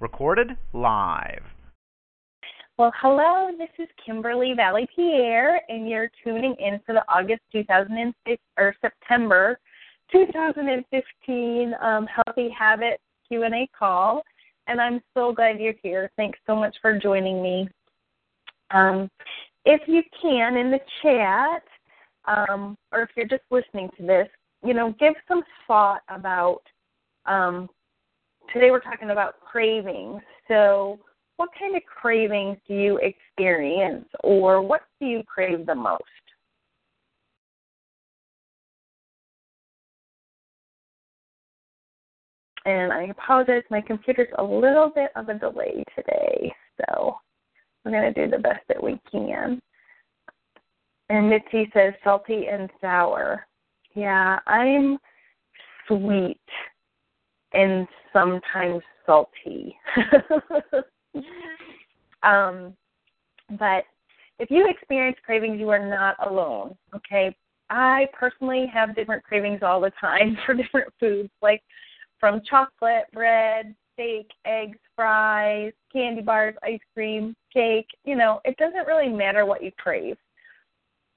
Recorded live. Well, hello, this is Kimberly Valley Pierre, and you're tuning in for the August 2006 or September 2015 um, Healthy Habits Q&A call, and I'm so glad you're here. Thanks so much for joining me. Um, if you can, in the chat, um, or if you're just listening to this, you know, give some thought about. Um, today we're talking about cravings. So, what kind of cravings do you experience, or what do you crave the most? And I apologize, my computer's a little bit of a delay today, so we're going to do the best that we can. And Mitzi says salty and sour. Yeah, I'm sweet and sometimes salty. um, but if you experience cravings, you are not alone. Okay. I personally have different cravings all the time for different foods, like from chocolate, bread, steak, eggs, fries, candy bars, ice cream, cake. You know, it doesn't really matter what you crave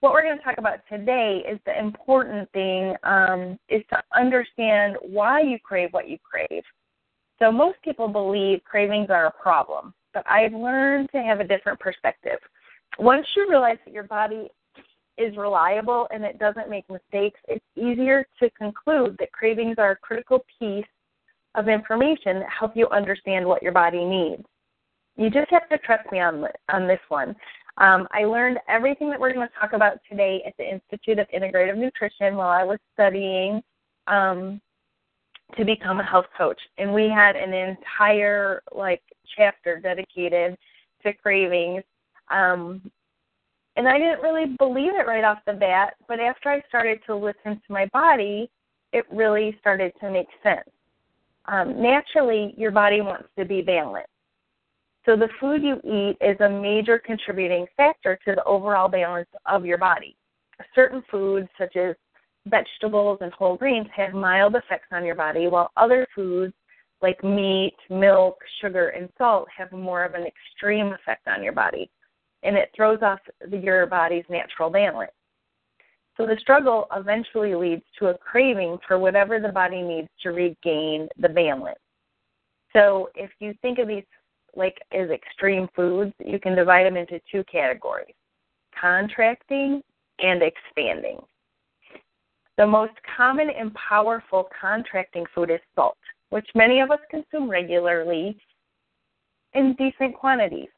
what we're going to talk about today is the important thing um, is to understand why you crave what you crave. So most people believe cravings are a problem, but I've learned to have a different perspective. Once you realize that your body is reliable and it doesn't make mistakes, it's easier to conclude that cravings are a critical piece of information that help you understand what your body needs. You just have to trust me on on this one. Um, I learned everything that we're going to talk about today at the Institute of Integrative Nutrition while I was studying um, to become a health coach, and we had an entire like chapter dedicated to cravings. Um, and I didn't really believe it right off the bat, but after I started to listen to my body, it really started to make sense. Um, naturally, your body wants to be balanced. So the food you eat is a major contributing factor to the overall balance of your body. Certain foods, such as vegetables and whole grains, have mild effects on your body, while other foods like meat, milk, sugar, and salt have more of an extreme effect on your body, and it throws off your body's natural balance. So the struggle eventually leads to a craving for whatever the body needs to regain the balance. So if you think of these like as extreme foods, you can divide them into two categories contracting and expanding. The most common and powerful contracting food is salt, which many of us consume regularly in decent quantities.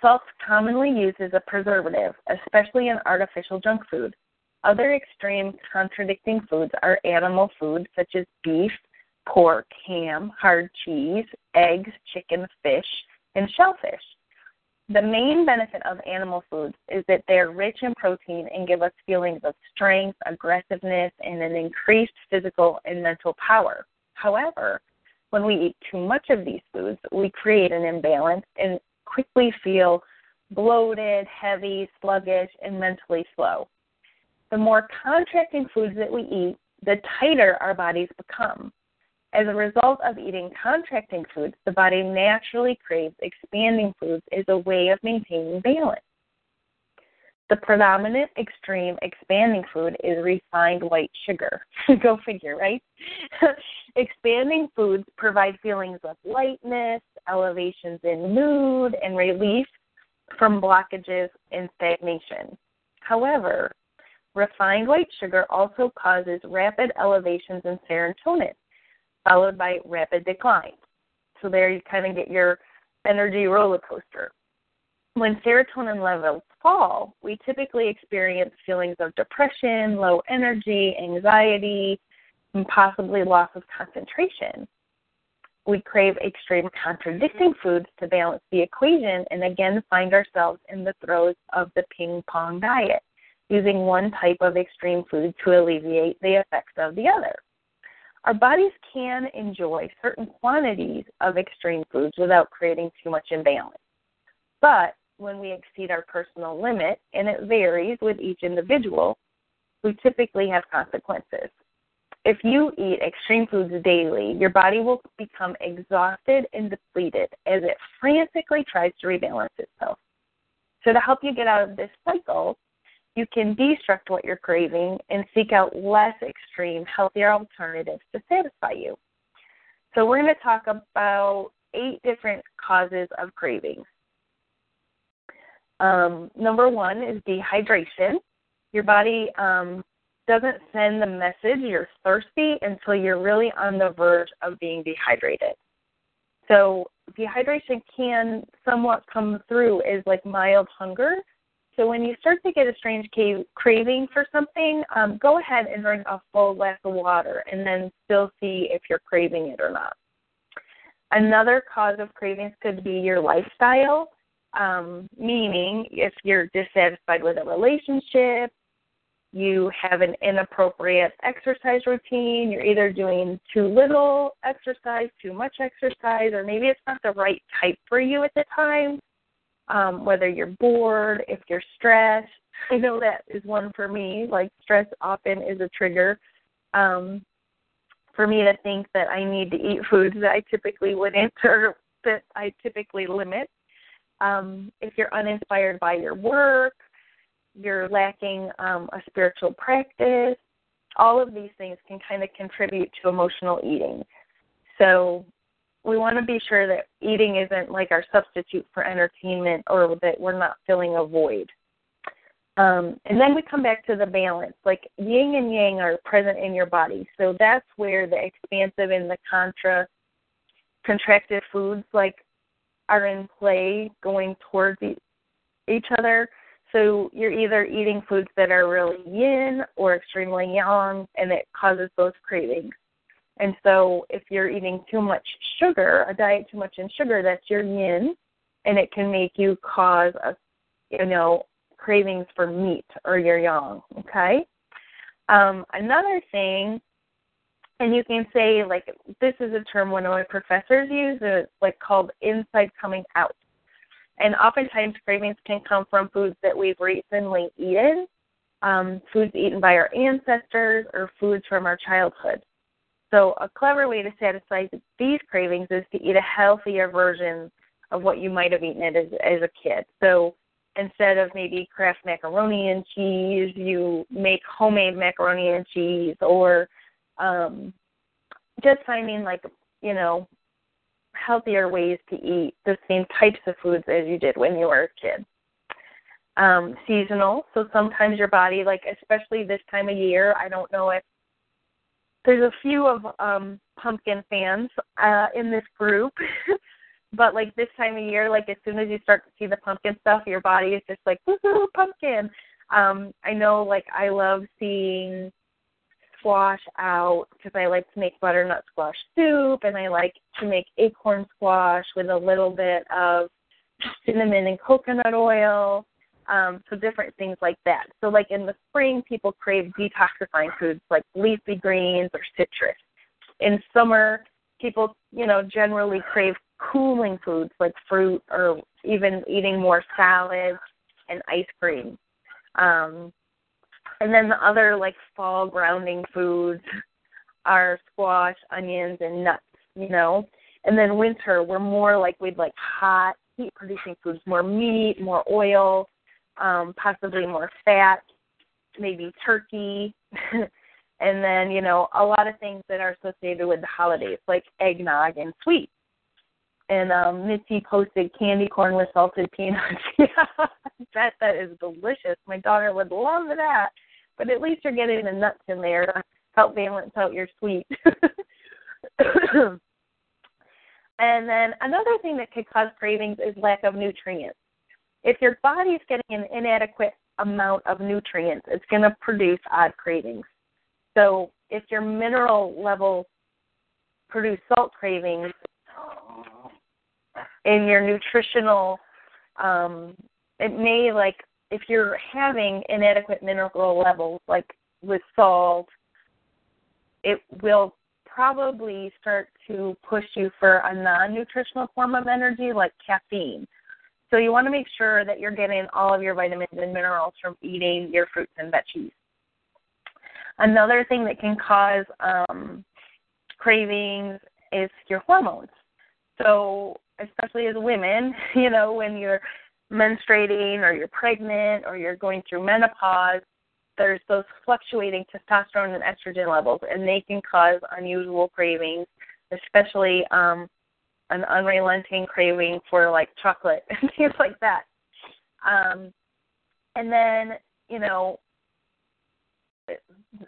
Salt commonly used as a preservative, especially in artificial junk food. Other extreme contradicting foods are animal foods such as beef, pork, ham, hard cheese, eggs, chicken, fish, and shellfish. The main benefit of animal foods is that they're rich in protein and give us feelings of strength, aggressiveness, and an increased physical and mental power. However, when we eat too much of these foods, we create an imbalance and quickly feel bloated, heavy, sluggish, and mentally slow. The more contracting foods that we eat, the tighter our bodies become. As a result of eating contracting foods, the body naturally craves expanding foods as a way of maintaining balance. The predominant extreme expanding food is refined white sugar. Go figure, right? expanding foods provide feelings of lightness, elevations in mood, and relief from blockages and stagnation. However, refined white sugar also causes rapid elevations in serotonin, followed by rapid decline. So there you kind of get your energy roller coaster. When serotonin levels fall, we typically experience feelings of depression, low energy, anxiety, and possibly loss of concentration. We crave extreme contradicting foods to balance the equation and again find ourselves in the throes of the ping pong diet, using one type of extreme food to alleviate the effects of the other. Our bodies can enjoy certain quantities of extreme foods without creating too much imbalance. But when we exceed our personal limit, and it varies with each individual, we typically have consequences. if you eat extreme foods daily, your body will become exhausted and depleted as it frantically tries to rebalance itself. So, to help you get out of this cycle, you can destruct what you're craving and seek out less extreme, healthier alternatives to satisfy you. So, we're going to talk about eight different causes of cravings. Um, number one is dehydration. Your body um, doesn't send the message you're thirsty until you're really on the verge of being dehydrated. So, dehydration can somewhat come through as like mild hunger. So, when you start to get a strange craving for something, um, go ahead and drink a full glass of water and then still see if you're craving it or not. Another cause of cravings could be your lifestyle, um, meaning if you're dissatisfied with a relationship, you have an inappropriate exercise routine, you're either doing too little exercise, too much exercise, or maybe it's not the right type for you at the time. Um, whether you're bored, if you're stressed. I know that is one for me. Like stress often is a trigger um, for me to think that I need to eat foods that I typically wouldn't or that I typically limit. Um, if you're uninspired by your work, you're lacking um, a spiritual practice, all of these things can kind of contribute to emotional eating. So we want to be sure that eating isn't like our substitute for entertainment or that we're not filling a void. Um, and then we come back to the balance. Like yin and yang are present in your body. So that's where the expansive and the contra contracted foods like are in play going towards each other so you're either eating foods that are really yin or extremely yang, and it causes those cravings. And so if you're eating too much sugar, a diet too much in sugar, that's your yin, and it can make you cause a, you know, cravings for meat or your yang. Okay. Um, another thing, and you can say like this is a term one of my professors uses, it's like called inside coming out. And oftentimes, cravings can come from foods that we've recently eaten, um, foods eaten by our ancestors, or foods from our childhood. So, a clever way to satisfy these cravings is to eat a healthier version of what you might have eaten as, as a kid. So, instead of maybe Kraft macaroni and cheese, you make homemade macaroni and cheese, or um, just finding like you know healthier ways to eat the same types of foods as you did when you were a kid. Um, seasonal, so sometimes your body, like especially this time of year, I don't know if there's a few of um pumpkin fans uh in this group. but like this time of year, like as soon as you start to see the pumpkin stuff, your body is just like, woohoo, pumpkin. Um, I know like I love seeing squash out because I like to make butternut squash soup and I like to make acorn squash with a little bit of cinnamon and coconut oil. Um, so different things like that. So like in the spring people crave detoxifying foods like leafy greens or citrus. In summer people, you know, generally crave cooling foods like fruit or even eating more salads and ice cream. Um, and then the other like fall grounding foods are squash, onions, and nuts, you know. And then winter, we're more like we'd like hot, heat producing foods, more meat, more oil, um, possibly more fat, maybe turkey. and then, you know, a lot of things that are associated with the holidays, like eggnog and sweets. And um Mitzi posted candy corn with salted peanuts. yeah, that that is delicious. My daughter would love that but at least you're getting the nuts in there to help balance out your sweet. and then another thing that could cause cravings is lack of nutrients. If your body is getting an inadequate amount of nutrients, it's going to produce odd cravings. So if your mineral levels produce salt cravings in your nutritional um, it may like if you're having inadequate mineral levels, like with salt, it will probably start to push you for a non nutritional form of energy like caffeine. So you want to make sure that you're getting all of your vitamins and minerals from eating your fruits and veggies. Another thing that can cause um, cravings is your hormones. So, especially as women, you know, when you're menstruating or you're pregnant or you're going through menopause, there's those fluctuating testosterone and estrogen levels, and they can cause unusual cravings, especially um, an unrelenting craving for like chocolate and things like that. Um, and then, you know,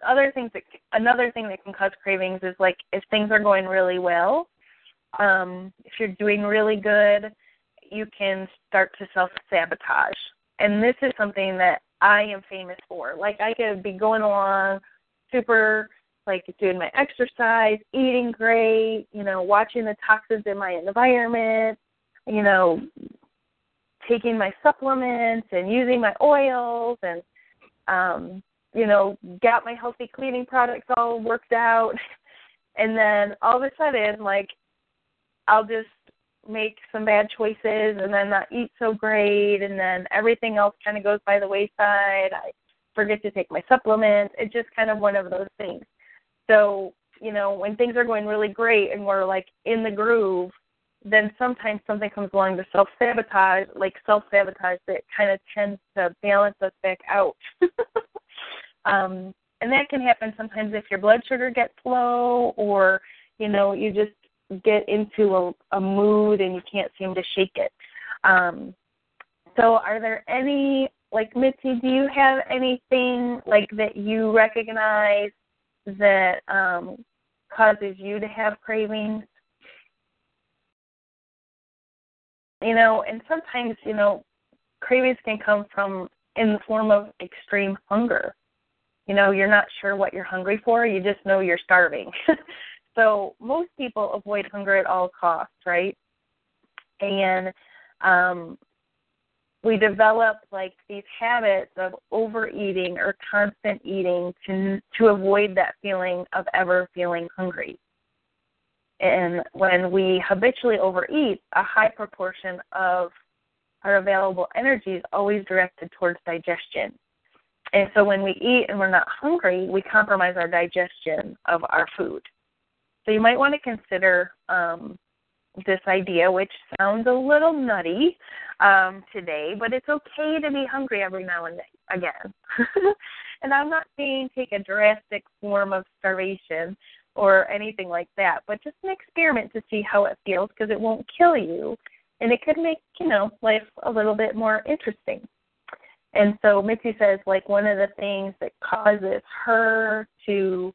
other things that another thing that can cause cravings is like if things are going really well, um, if you're doing really good, you can start to self sabotage. And this is something that I am famous for. Like I could be going along super like doing my exercise, eating great, you know, watching the toxins in my environment, you know, taking my supplements and using my oils and um you know, got my healthy cleaning products all worked out and then all of a sudden like I'll just make some bad choices and then not eat so great and then everything else kind of goes by the wayside. I forget to take my supplements. It's just kind of one of those things. So, you know, when things are going really great and we're like in the groove, then sometimes something comes along to self sabotage, like self sabotage that kind of tends to balance us back out. um, and that can happen sometimes if your blood sugar gets low or, you know, you just get into a, a mood and you can't seem to shake it. Um, so, are there any like Mitzi? Do you have anything like that you recognize that um, causes you to have cravings? You know, and sometimes you know cravings can come from in the form of extreme hunger. You know, you're not sure what you're hungry for. You just know you're starving. So most people avoid hunger at all costs, right? And um, we develop like these habits of overeating or constant eating to to avoid that feeling of ever feeling hungry. And when we habitually overeat, a high proportion of our available energy is always directed towards digestion. And so when we eat and we're not hungry, we compromise our digestion of our food. So you might want to consider um, this idea, which sounds a little nutty um, today, but it's okay to be hungry every now and then, again. and I'm not saying take a drastic form of starvation or anything like that, but just an experiment to see how it feels because it won't kill you and it could make, you know, life a little bit more interesting. And so Mitzi says like one of the things that causes her to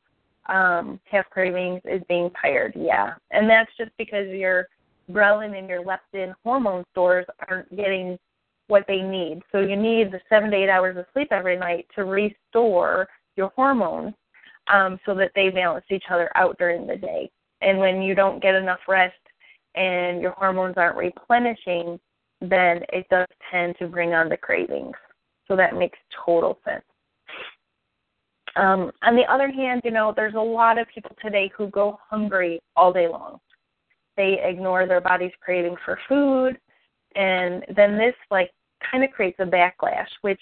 um, have cravings is being tired. Yeah, and that's just because your ghrelin and your leptin hormone stores aren't getting what they need. So you need the seven to eight hours of sleep every night to restore your hormones um, so that they balance each other out during the day. And when you don't get enough rest and your hormones aren't replenishing, then it does tend to bring on the cravings. So that makes total sense. Um, on the other hand, you know, there's a lot of people today who go hungry all day long. They ignore their body's craving for food, and then this like kind of creates a backlash, which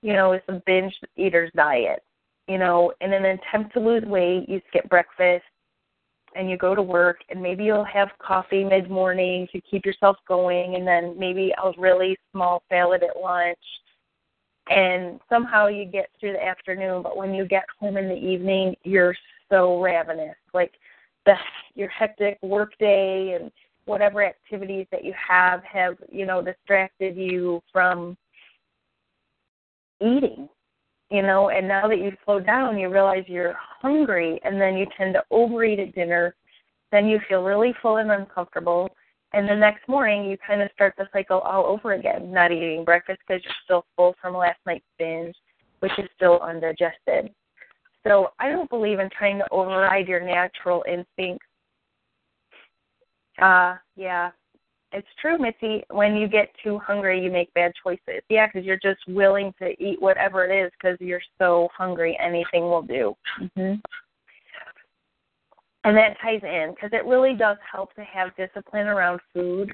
you know is a binge eater's diet. You know, in an attempt to lose weight, you skip breakfast and you go to work, and maybe you'll have coffee mid morning to keep yourself going, and then maybe a really small salad at lunch and somehow you get through the afternoon but when you get home in the evening you're so ravenous. Like the your hectic work day and whatever activities that you have have you know distracted you from eating you know? And now that you slow down you realize you're hungry and then you tend to overeat at dinner. Then you feel really full and uncomfortable and the next morning, you kind of start the cycle all over again, not eating breakfast because you're still full from last night's binge, which is still undigested. So I don't believe in trying to override your natural instincts. Uh, yeah, it's true, Mitzi. When you get too hungry, you make bad choices. Yeah, because you're just willing to eat whatever it is because you're so hungry, anything will do. Mm-hmm and that ties in because it really does help to have discipline around food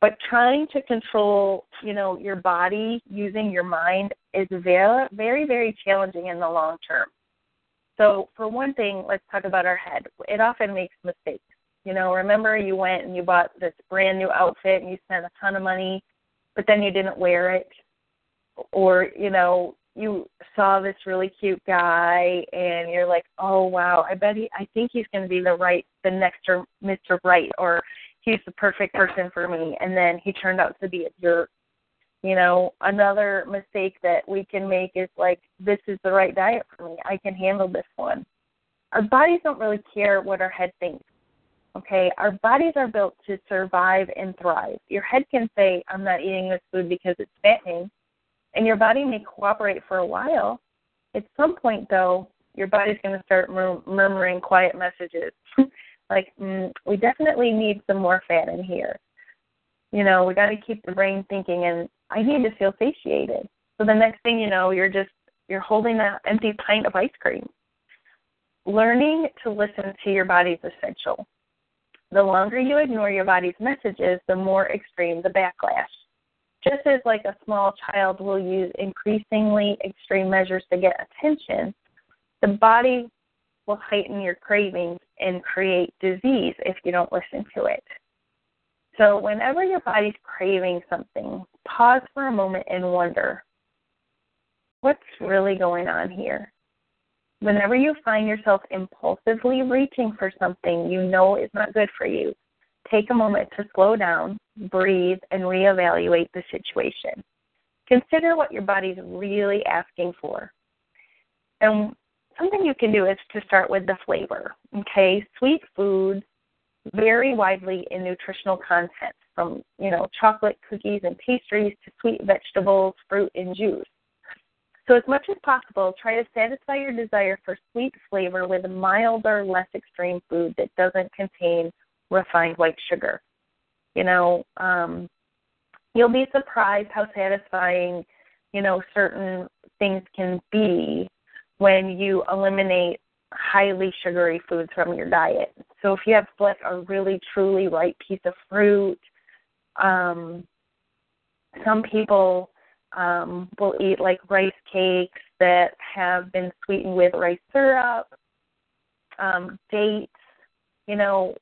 but trying to control you know your body using your mind is very very very challenging in the long term So, for one thing, let's talk about our head. It often makes mistakes. You know, remember you went and you bought this brand new outfit and you spent a ton of money, but then you didn't wear it. Or, you know, you saw this really cute guy and you're like, "Oh wow, I bet he I think he's going to be the right the next Mr. Right or he's the perfect person for me." And then he turned out to be a jerk. You know, another mistake that we can make is like, "This is the right diet for me. I can handle this one." Our bodies don't really care what our head thinks. Okay, our bodies are built to survive and thrive. Your head can say, "I'm not eating this food because it's fattening." And your body may cooperate for a while. At some point, though, your body's going to start mur- murmuring quiet messages like, mm, "We definitely need some more fat in here." You know, we got to keep the brain thinking, and I need to feel satiated. So the next thing you know, you're just you're holding that empty pint of ice cream. Learning to listen to your body is essential. The longer you ignore your body's messages, the more extreme the backlash. Just as like a small child will use increasingly extreme measures to get attention, the body will heighten your cravings and create disease if you don't listen to it. So, whenever your body's craving something, pause for a moment and wonder what's really going on here? Whenever you find yourself impulsively reaching for something you know is not good for you, take a moment to slow down, breathe, and reevaluate the situation. Consider what your body's really asking for. And something you can do is to start with the flavor. Okay, sweet foods vary widely in nutritional content, from you know chocolate, cookies, and pastries to sweet vegetables, fruit, and juice. So, as much as possible, try to satisfy your desire for sweet flavor with a milder, less extreme food that doesn't contain refined white sugar. You know, um, you'll be surprised how satisfying, you know, certain things can be when you eliminate highly sugary foods from your diet. So if you have like a really truly ripe piece of fruit, um, some people um, will eat like rice cakes that have been sweetened with rice syrup, um, dates. You know,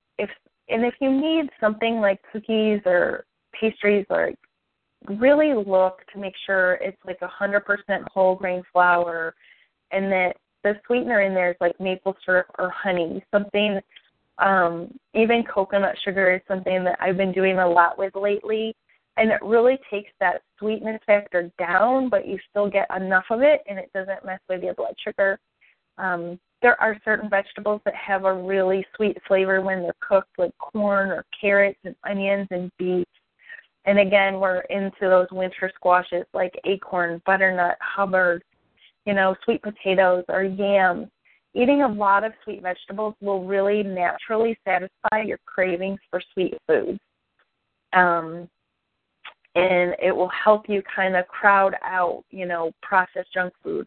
and if you need something like cookies or pastries or really look to make sure it's like a hundred percent whole grain flour and that the sweetener in there is like maple syrup or honey something um even coconut sugar is something that i've been doing a lot with lately. And it really takes that sweetness factor down but you still get enough of it and it doesn't mess with your blood sugar. Um there are certain vegetables that have a really sweet flavor when they're cooked, like corn or carrots and onions and beets. And again, we're into those winter squashes like acorn, butternut, Hubbard, you know, sweet potatoes or yams. Eating a lot of sweet vegetables will really naturally satisfy your cravings for sweet foods. Um, and it will help you kind of crowd out, you know, processed junk food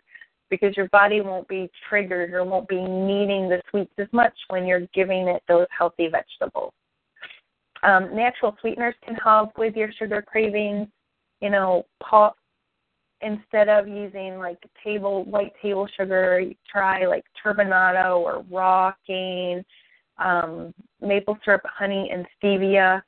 because your body won't be triggered or won't be needing the sweets as much when you're giving it those healthy vegetables. Um, natural sweeteners can help with your sugar cravings. You know, pop, instead of using like table white table sugar, try like turbinado or raw cane, um, maple syrup, honey, and stevia.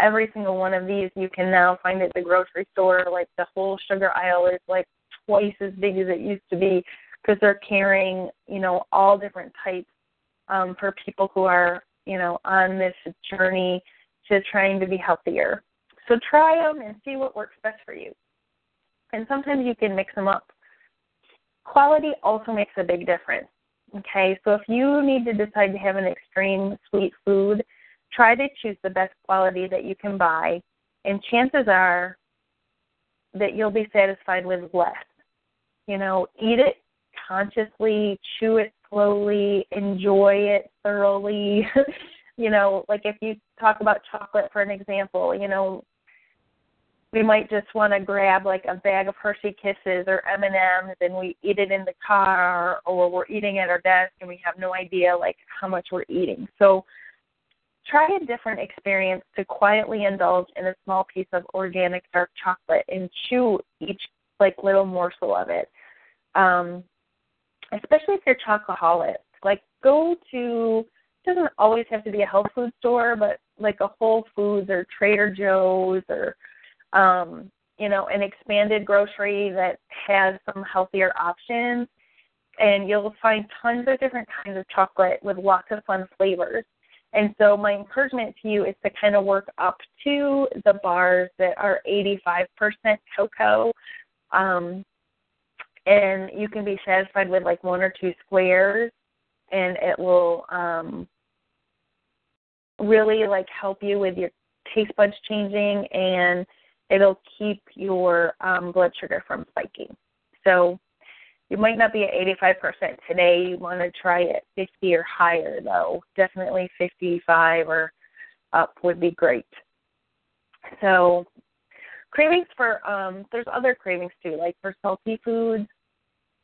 Every single one of these you can now find at the grocery store. Like the whole sugar aisle is like twice as big as it used to be because they're carrying, you know, all different types um, for people who are, you know, on this journey to trying to be healthier. So try them and see what works best for you. And sometimes you can mix them up. Quality also makes a big difference. Okay, so if you need to decide to have an extreme sweet food, try to choose the best quality that you can buy, and chances are that you'll be satisfied with less. You know, eat it consciously, chew it slowly, enjoy it thoroughly. you know, like if you talk about chocolate for an example, you know, we might just want to grab like a bag of Hershey Kisses or M&Ms and we eat it in the car or we're eating at our desk and we have no idea like how much we're eating. So try a different experience to quietly indulge in a small piece of organic dark chocolate and chew each like little morsel of it. Um, especially if you're chocoholic. Like go to doesn't always have to be a health food store, but like a Whole Foods or Trader Joe's or um, you know, an expanded grocery that has some healthier options and you'll find tons of different kinds of chocolate with lots of fun flavors. And so my encouragement to you is to kind of work up to the bars that are 85% cocoa. Um, and you can be satisfied with like one or two squares and it will um, really like help you with your taste buds changing and it'll keep your um, blood sugar from spiking. So you might not be at 85% today. You want to try at 50 or higher, though. Definitely 55 or up would be great. So, cravings for um, there's other cravings too, like for salty foods.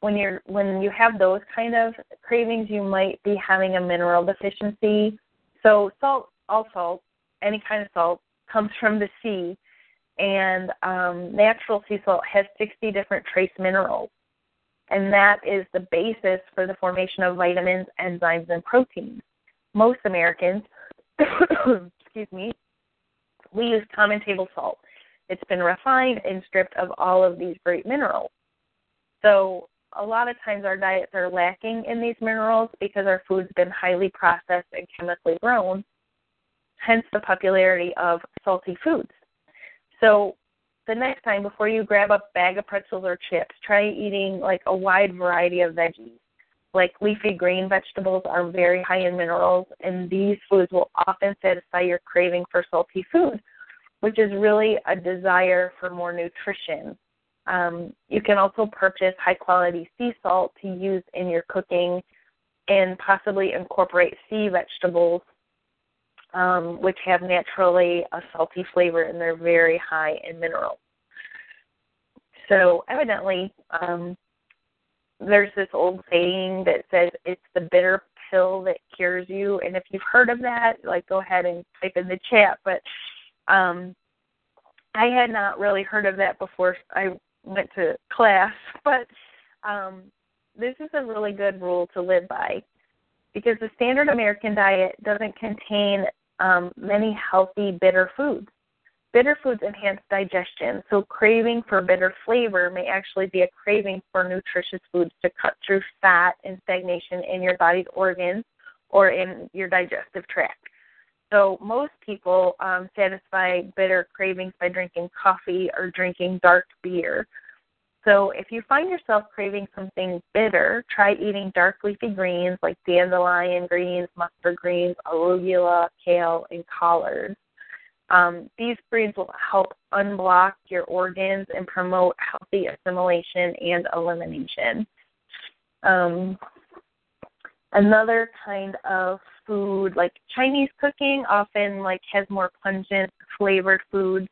When you're when you have those kind of cravings, you might be having a mineral deficiency. So, salt, all salt, any kind of salt, comes from the sea, and um, natural sea salt has 60 different trace minerals and that is the basis for the formation of vitamins, enzymes, and proteins. Most Americans, excuse me, we use common table salt. It's been refined and stripped of all of these great minerals. So, a lot of times our diets are lacking in these minerals because our food's been highly processed and chemically grown, hence the popularity of salty foods. So, the next time before you grab a bag of pretzels or chips, try eating like a wide variety of veggies. Like leafy green vegetables are very high in minerals, and these foods will often satisfy your craving for salty food, which is really a desire for more nutrition. Um, you can also purchase high quality sea salt to use in your cooking and possibly incorporate sea vegetables um, which have naturally a salty flavor and they're very high in minerals. So evidently, um, there's this old saying that says it's the bitter pill that cures you. And if you've heard of that, like go ahead and type in the chat. But um, I had not really heard of that before I went to class. But um, this is a really good rule to live by because the standard American diet doesn't contain um, many healthy bitter foods. Bitter foods enhance digestion, so craving for bitter flavor may actually be a craving for nutritious foods to cut through fat and stagnation in your body's organs or in your digestive tract. So most people um, satisfy bitter cravings by drinking coffee or drinking dark beer. So if you find yourself craving something bitter, try eating dark leafy greens like dandelion greens, mustard greens, arugula, kale, and collards. Um, these greens will help unblock your organs and promote healthy assimilation and elimination. Um, another kind of food, like Chinese cooking, often like has more pungent flavored foods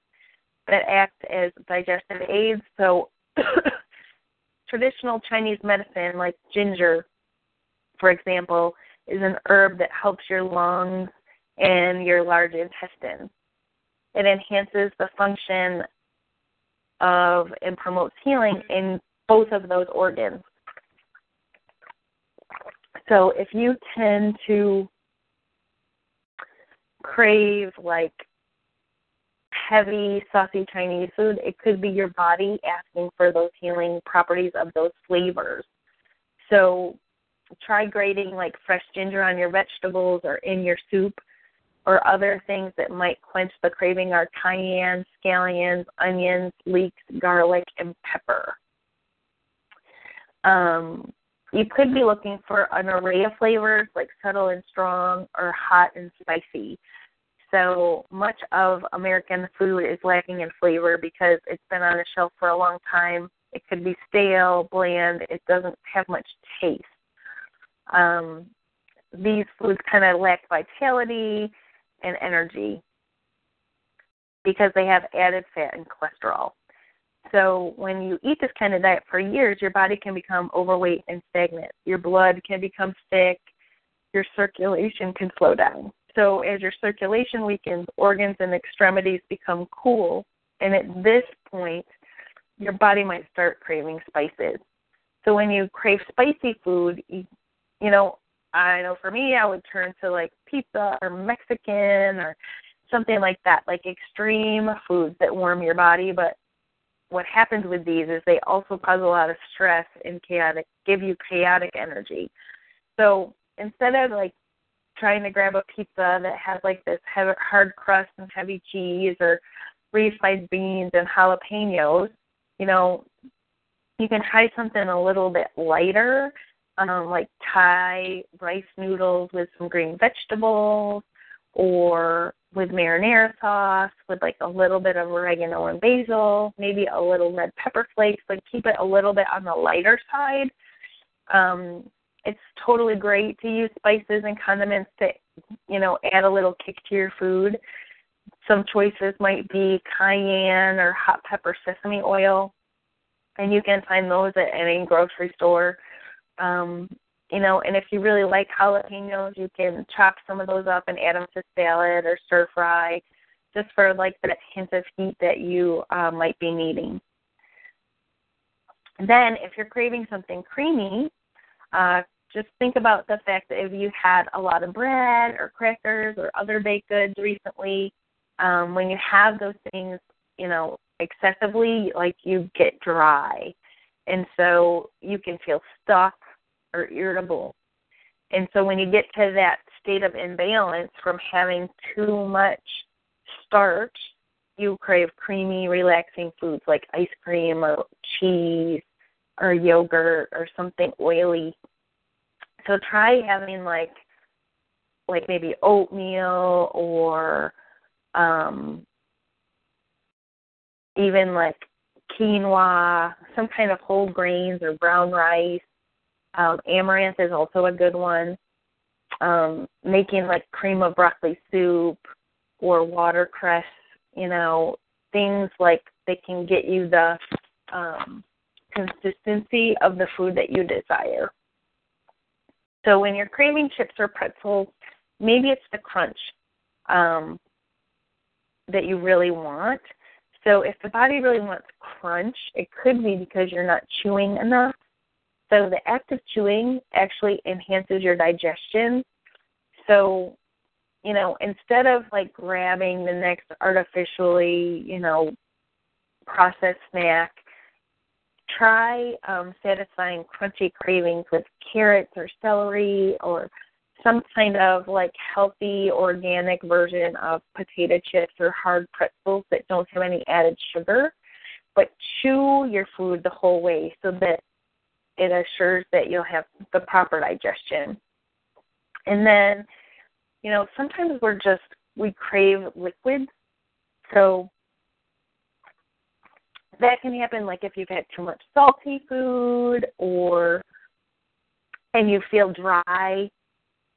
that act as digestive aids. So traditional Chinese medicine, like ginger, for example, is an herb that helps your lungs and your large intestine. It enhances the function of and promotes healing in both of those organs. So if you tend to crave like heavy, saucy Chinese food, it could be your body asking for those healing properties of those flavors. So try grating like fresh ginger on your vegetables or in your soup or other things that might quench the craving are cayenne, scallions, onions, leeks, garlic, and pepper. Um, you could be looking for an array of flavors like subtle and strong or hot and spicy. So much of American food is lacking in flavor because it's been on the shelf for a long time. It could be stale, bland. It doesn't have much taste. Um, these foods kind of lack vitality and energy because they have added fat and cholesterol. So when you eat this kind of diet for years, your body can become overweight and stagnant. Your blood can become thick. Your circulation can slow down. So as your circulation weakens, organs and extremities become cool, and at this point, your body might start craving spices. So when you crave spicy food, you, you know, I know for me, I would turn to like pizza or Mexican or something like that, like extreme foods that warm your body. But what happens with these is they also cause a lot of stress and chaotic, give you chaotic energy. So instead of like trying to grab a pizza that has like this hard crust and heavy cheese or refried beans and jalapenos, you know, you can try something a little bit lighter, um, like Thai rice noodles with some green vegetables or with marinara sauce with like a little bit of oregano and basil, maybe a little red pepper flakes, but keep it a little bit on the lighter side. Um, it's totally great to use spices and condiments to, you know, add a little kick to your food. Some choices might be cayenne or hot pepper sesame oil, and you can find those at any grocery store. Um, you know, and if you really like jalapenos, you can chop some of those up and add them to salad or stir fry, just for like that hint of heat that you uh, might be needing. then, if you're craving something creamy, uh, just think about the fact that if you had a lot of bread or crackers or other baked goods recently, um, when you have those things, you know, excessively, like you get dry. And so you can feel stuck or irritable. And so when you get to that state of imbalance from having too much starch, you crave creamy, relaxing foods like ice cream or cheese or yogurt or something oily so try having like like maybe oatmeal or um even like quinoa, some kind of whole grains or brown rice. Um, amaranth is also a good one. Um, making like cream of broccoli soup or watercress, you know, things like they can get you the um, consistency of the food that you desire. So when you're craving chips or pretzels, maybe it's the crunch um, that you really want. So if the body really wants crunch, it could be because you're not chewing enough. So the act of chewing actually enhances your digestion. So, you know, instead of like grabbing the next artificially, you know, processed snack, try um, satisfying crunchy cravings with carrots or celery or some kind of like healthy organic version of potato chips or hard pretzels that don't have any added sugar. But chew your food the whole way so that it assures that you'll have the proper digestion. And then, you know, sometimes we're just we crave liquids. So that can happen like if you've had too much salty food or and you feel dry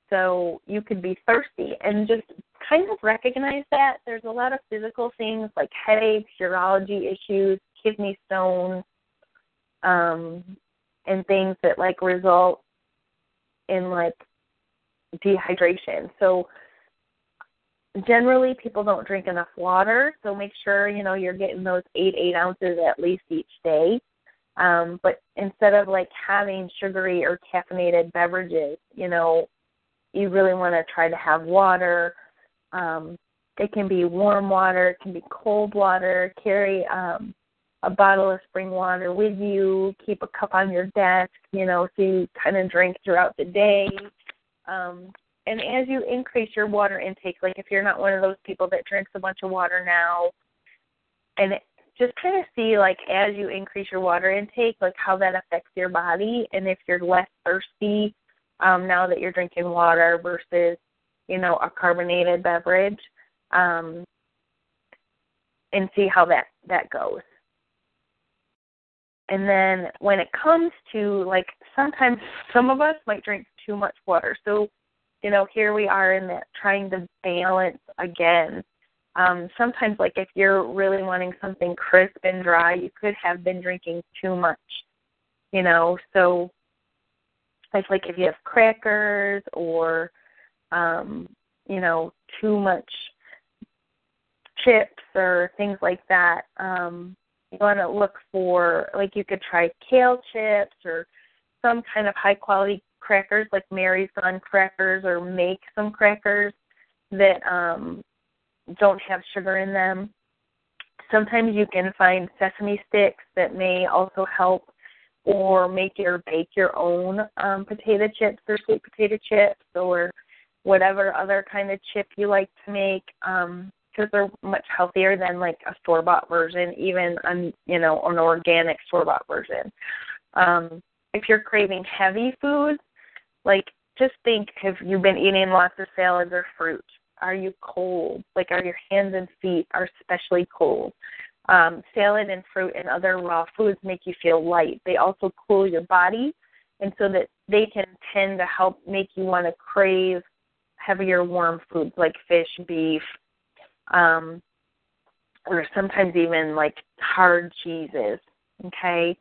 so you could be thirsty and just kind of recognize that there's a lot of physical things like headaches urology issues kidney stones um and things that like result in like dehydration so generally people don't drink enough water, so make sure you know you're getting those eight eight ounces at least each day. Um, but instead of like having sugary or caffeinated beverages, you know, you really want to try to have water. Um, it can be warm water, it can be cold water. Carry um, a bottle of spring water with you. Keep a cup on your desk, you know, so you kind of drink throughout the day. Um, and as you increase your water intake, like if you're not one of those people that drinks a bunch of water now, and just kind of see like as you increase your water intake, like how that affects your body, and if you're less thirsty um, now that you're drinking water versus you know a carbonated beverage, um, and see how that that goes. And then when it comes to like sometimes some of us might drink too much water. So you know, here we are in that trying to balance again. Um, sometimes, like if you're really wanting something crisp and dry, you could have been drinking too much, you know. So, it's like if you have crackers or, um, you know, too much chips or things like that, um, you want to look for like you could try kale chips or some kind of high quality crackers like Mary's Gone crackers or make some crackers that um don't have sugar in them. Sometimes you can find sesame sticks that may also help or make your bake your own um potato chips or sweet potato chips or whatever other kind of chip you like to make um because they're much healthier than like a store bought version, even an you know an organic store bought version. Um, if you're craving heavy foods, like just think have you been eating lots of salads or fruit? Are you cold? Like are your hands and feet are especially cold? Um, salad and fruit and other raw foods make you feel light. They also cool your body, and so that they can tend to help make you want to crave heavier warm foods like fish, beef, um, or sometimes even like hard cheeses. Okay,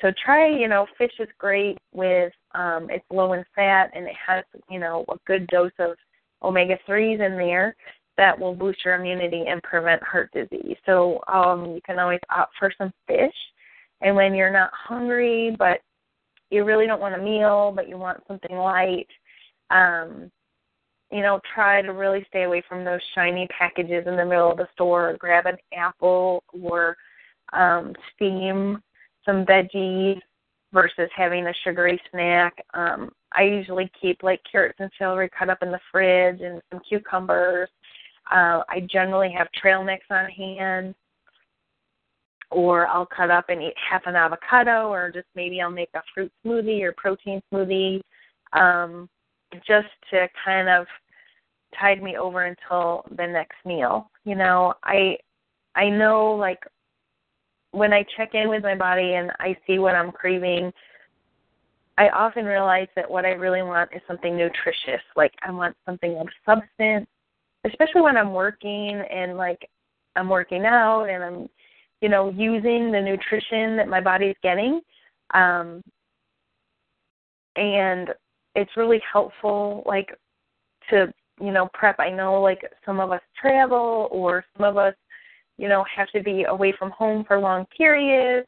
so try. You know, fish is great with um, it's low in fat and it has you know a good dose of omega threes in there that will boost your immunity and prevent heart disease. So um, you can always opt for some fish. And when you're not hungry, but you really don't want a meal, but you want something light, um, you know, try to really stay away from those shiny packages in the middle of the store. Grab an apple or um, steam some veggies versus having a sugary snack. Um, I usually keep like carrots and celery cut up in the fridge and some cucumbers. Uh, I generally have trail mix on hand, or I'll cut up and eat half an avocado, or just maybe I'll make a fruit smoothie or protein smoothie. Um, just to kind of tide me over until the next meal. You know, I I know like when I check in with my body and I see what I'm craving, I often realize that what I really want is something nutritious. Like I want something of substance, especially when I'm working and like I'm working out and I'm, you know, using the nutrition that my body's getting. Um, and it's really helpful like to you know prep. I know like some of us travel or some of us you know have to be away from home for long periods.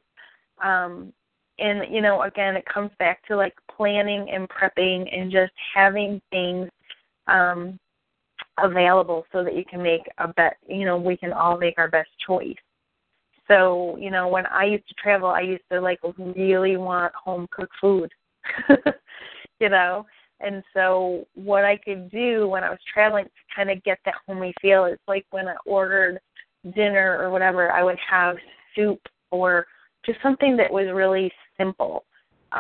Um and you know again it comes back to like planning and prepping and just having things um available so that you can make a bet you know we can all make our best choice. So you know when i used to travel i used to like really want home cooked food you know. And so what I could do when I was traveling to kind of get that homey feel is like when I ordered dinner or whatever, I would have soup or just something that was really simple.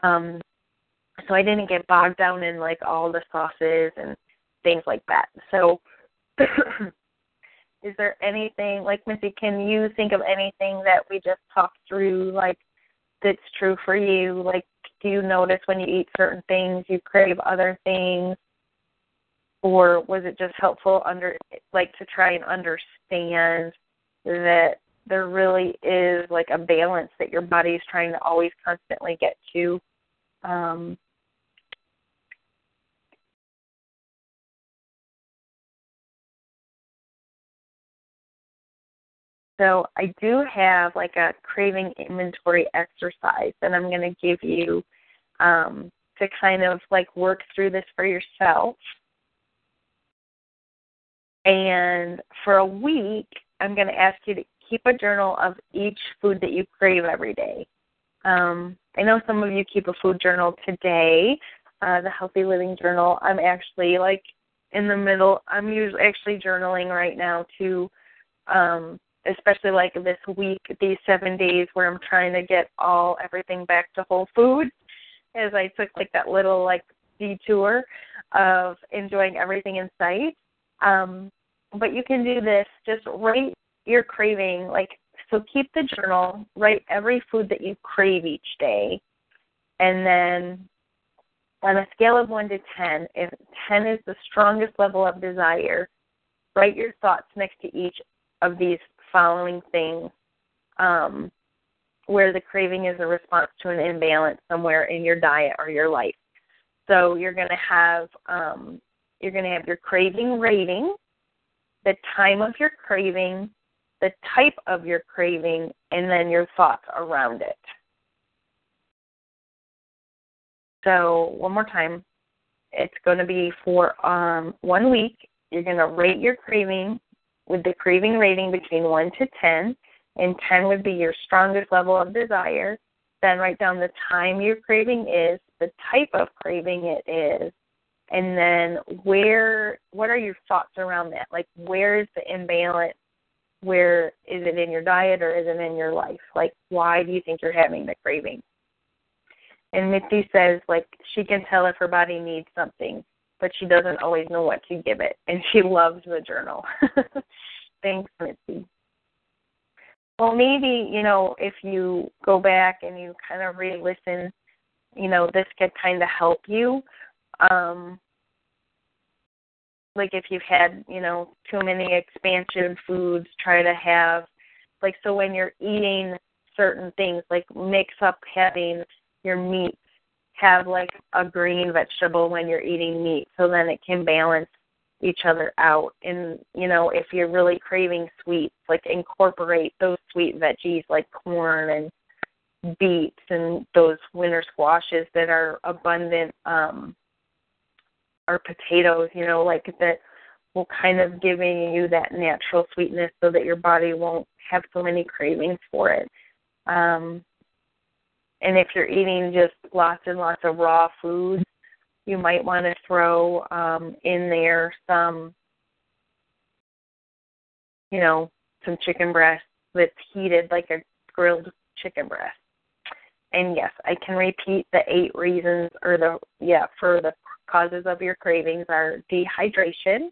Um so I didn't get bogged down in like all the sauces and things like that. So is there anything like Mitzi, can you think of anything that we just talked through like that's true for you? Like do you notice when you eat certain things you crave other things? Or was it just helpful under like to try and understand that there really is like a balance that your body is trying to always constantly get to? Um So I do have like a craving inventory exercise that I'm going to give you um, to kind of like work through this for yourself. And for a week, I'm going to ask you to keep a journal of each food that you crave every day. Um, I know some of you keep a food journal today, uh, the Healthy Living Journal. I'm actually like in the middle. I'm usually actually journaling right now to um, especially like this week, these seven days where I'm trying to get all everything back to whole food, as I took like that little like detour of enjoying everything in sight. Um, but you can do this. Just write your craving. Like so, keep the journal. Write every food that you crave each day, and then on a scale of one to ten, if ten is the strongest level of desire, write your thoughts next to each of these following thing um, where the craving is a response to an imbalance somewhere in your diet or your life. So you're going to have um, you're going to have your craving rating, the time of your craving, the type of your craving, and then your thoughts around it. So, one more time. It's going to be for um, one week. You're going to rate your craving with the craving rating between 1 to 10, and 10 would be your strongest level of desire. Then write down the time your craving is, the type of craving it is, and then where what are your thoughts around that? Like where is the imbalance? Where is it in your diet or is it in your life? Like why do you think you're having the craving? And Mitzi says like she can tell if her body needs something, but she doesn't always know what to give it. And she loves the journal. Thanks, Mitzi. Well, maybe, you know, if you go back and you kind of re listen, you know, this could kind of help you. Um, like if you've had, you know, too many expansion foods, try to have, like, so when you're eating certain things, like mix up having your meat have like a green vegetable when you're eating meat so then it can balance each other out. And you know if you're really craving sweets like incorporate those sweet veggies like corn and beets and those winter squashes that are abundant um or potatoes you know like that will kind of giving you that natural sweetness so that your body won't have so many cravings for it. Um and if you're eating just lots and lots of raw foods you might want to throw um, in there some, you know, some chicken breast that's heated like a grilled chicken breast. And yes, I can repeat the eight reasons or the yeah, for the causes of your cravings are dehydration,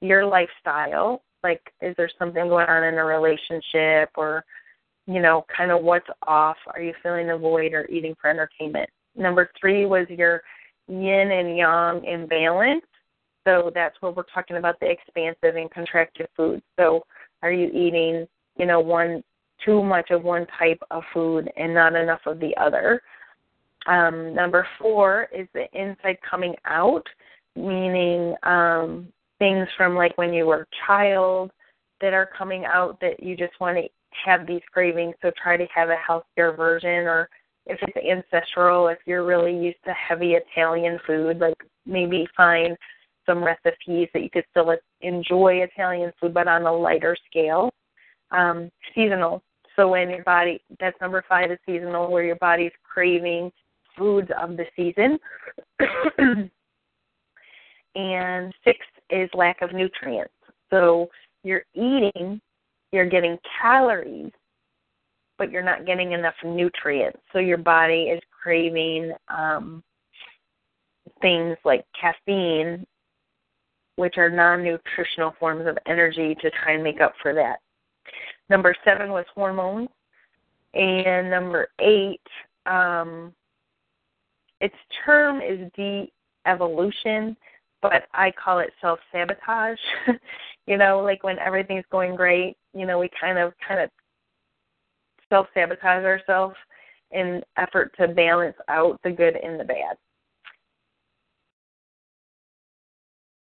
your lifestyle, like is there something going on in a relationship or you know, kind of what's off? Are you feeling a void or eating for entertainment? Number three was your yin and yang imbalance. So that's where we're talking about the expansive and contracted foods. So are you eating, you know, one too much of one type of food and not enough of the other? Um, number four is the inside coming out, meaning um, things from like when you were a child that are coming out that you just want to have these cravings. So try to have a healthier version or if it's ancestral, if you're really used to heavy Italian food, like maybe find some recipes that you could still enjoy Italian food, but on a lighter scale. Um, seasonal. So when your body, that's number five is seasonal, where your body's craving foods of the season. and six is lack of nutrients. So you're eating, you're getting calories, but you're not getting enough nutrients. So your body is craving um, things like caffeine, which are non nutritional forms of energy, to try and make up for that. Number seven was hormones. And number eight, um, its term is de evolution, but I call it self sabotage. you know, like when everything's going great, you know, we kind of kind of self sabotage ourselves in effort to balance out the good and the bad.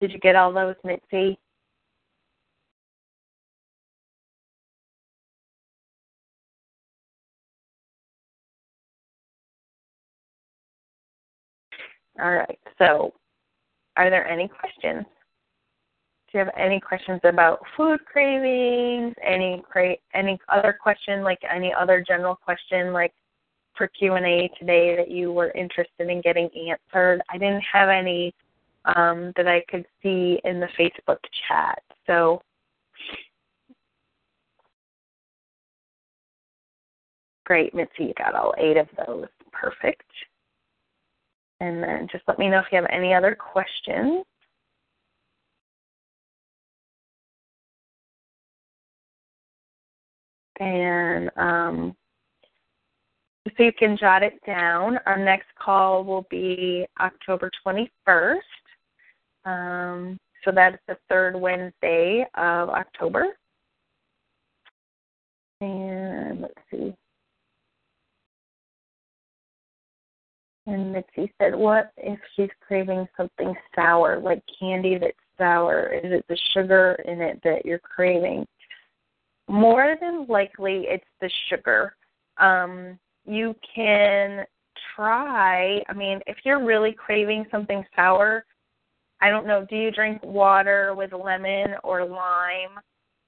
Did you get all those, Mitzi? All right. So, are there any questions? Do you have any questions about food cravings? Any cra- any other question, like any other general question, like for Q and A today that you were interested in getting answered? I didn't have any um, that I could see in the Facebook chat. So great, Mitzi, you got all eight of those. Perfect. And then just let me know if you have any other questions. And um, so you can jot it down. Our next call will be October 21st. Um, so that's the third Wednesday of October. And let's see. And Mitzi said, What if she's craving something sour, like candy that's sour? Is it the sugar in it that you're craving? More than likely it's the sugar. Um, you can try, I mean, if you're really craving something sour, I don't know, do you drink water with lemon or lime?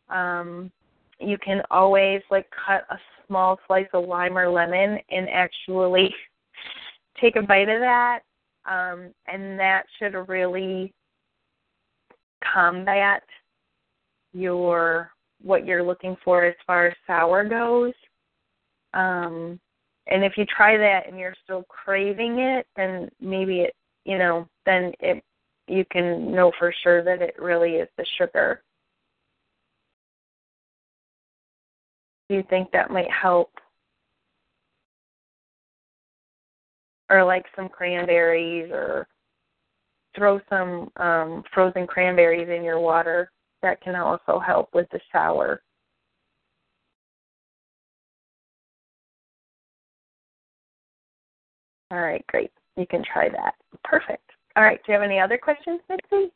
Um, you can always like cut a small slice of lime or lemon and actually take a bite of that. Um, and that should really combat your what you're looking for as far as sour goes. Um, and if you try that and you're still craving it, then maybe it, you know, then it you can know for sure that it really is the sugar. Do you think that might help? Or like some cranberries or throw some um frozen cranberries in your water. That can also help with the shower. All right, great. You can try that. Perfect. All right, do you have any other questions, Mitzi?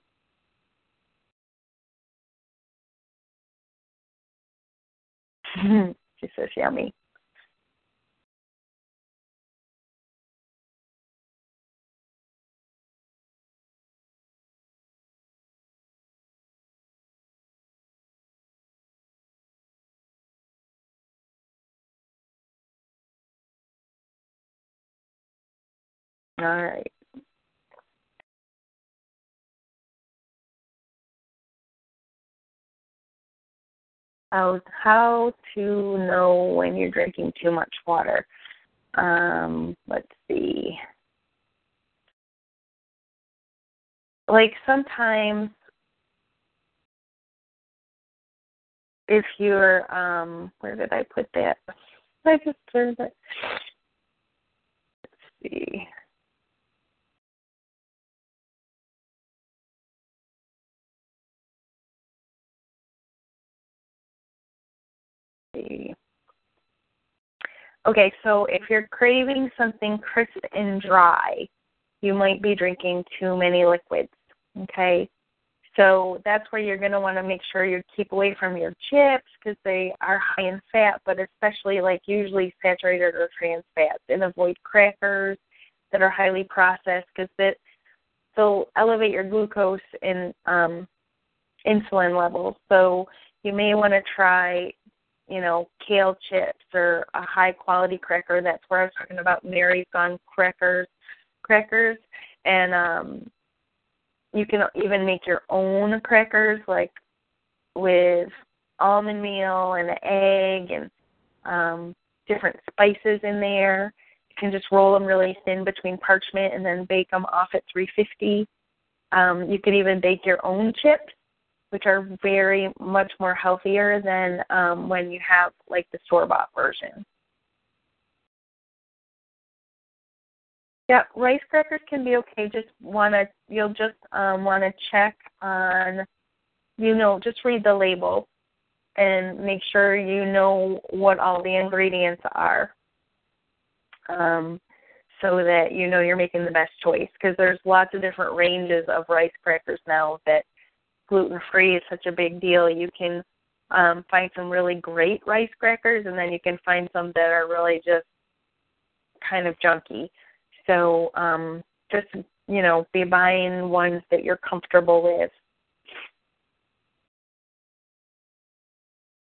she says yummy. All right. How to know when you're drinking too much water? Um, let's see. Like sometimes if you're um where did I put that? I just turned it. Let's see. See. Okay, so if you're craving something crisp and dry, you might be drinking too many liquids. Okay, so that's where you're going to want to make sure you keep away from your chips because they are high in fat, but especially like usually saturated or trans fats, and avoid crackers that are highly processed because that they'll elevate your glucose and um, insulin levels. So you may want to try you know, kale chips or a high quality cracker. That's where I was talking about Mary's Gone crackers crackers. And um you can even make your own crackers like with almond meal and egg and um different spices in there. You can just roll them really thin between parchment and then bake them off at 350. Um, you can even bake your own chips which are very much more healthier than um, when you have like the store bought version. Yeah, rice crackers can be okay. Just wanna you'll just um, wanna check on you know just read the label and make sure you know what all the ingredients are. Um, so that you know you're making the best choice because there's lots of different ranges of rice crackers now that gluten free is such a big deal. You can um, find some really great rice crackers, and then you can find some that are really just kind of junky. So um, just you know, be buying ones that you're comfortable with.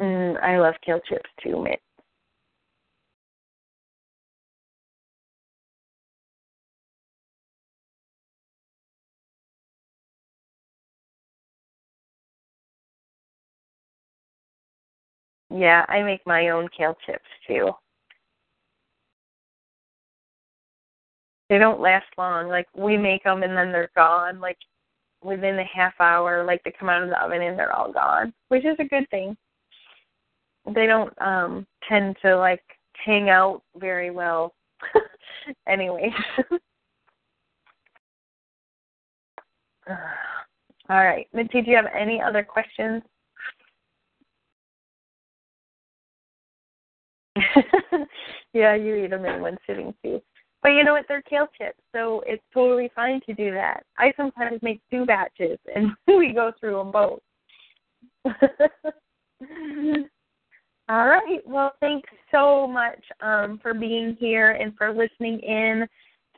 Mm, I love kale chips too, Mitt. Yeah, I make my own kale chips too. They don't last long. Like we make them and then they're gone. Like within a half hour, like they come out of the oven and they're all gone, which is a good thing. They don't um tend to like hang out very well. anyway. all right, Mitzi, do you have any other questions? yeah, you eat them in one sitting too. But you know what? They're kale chips, so it's totally fine to do that. I sometimes make two batches, and we go through them both. All right. Well, thanks so much um, for being here and for listening in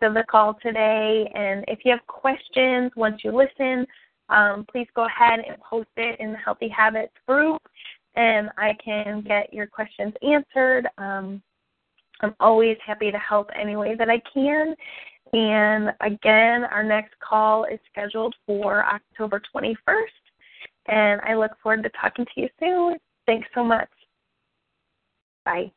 to the call today. And if you have questions once you listen, um, please go ahead and post it in the Healthy Habits group, and I can get your questions answered. Um, I'm always happy to help any way that I can. And again, our next call is scheduled for October 21st. And I look forward to talking to you soon. Thanks so much. Bye.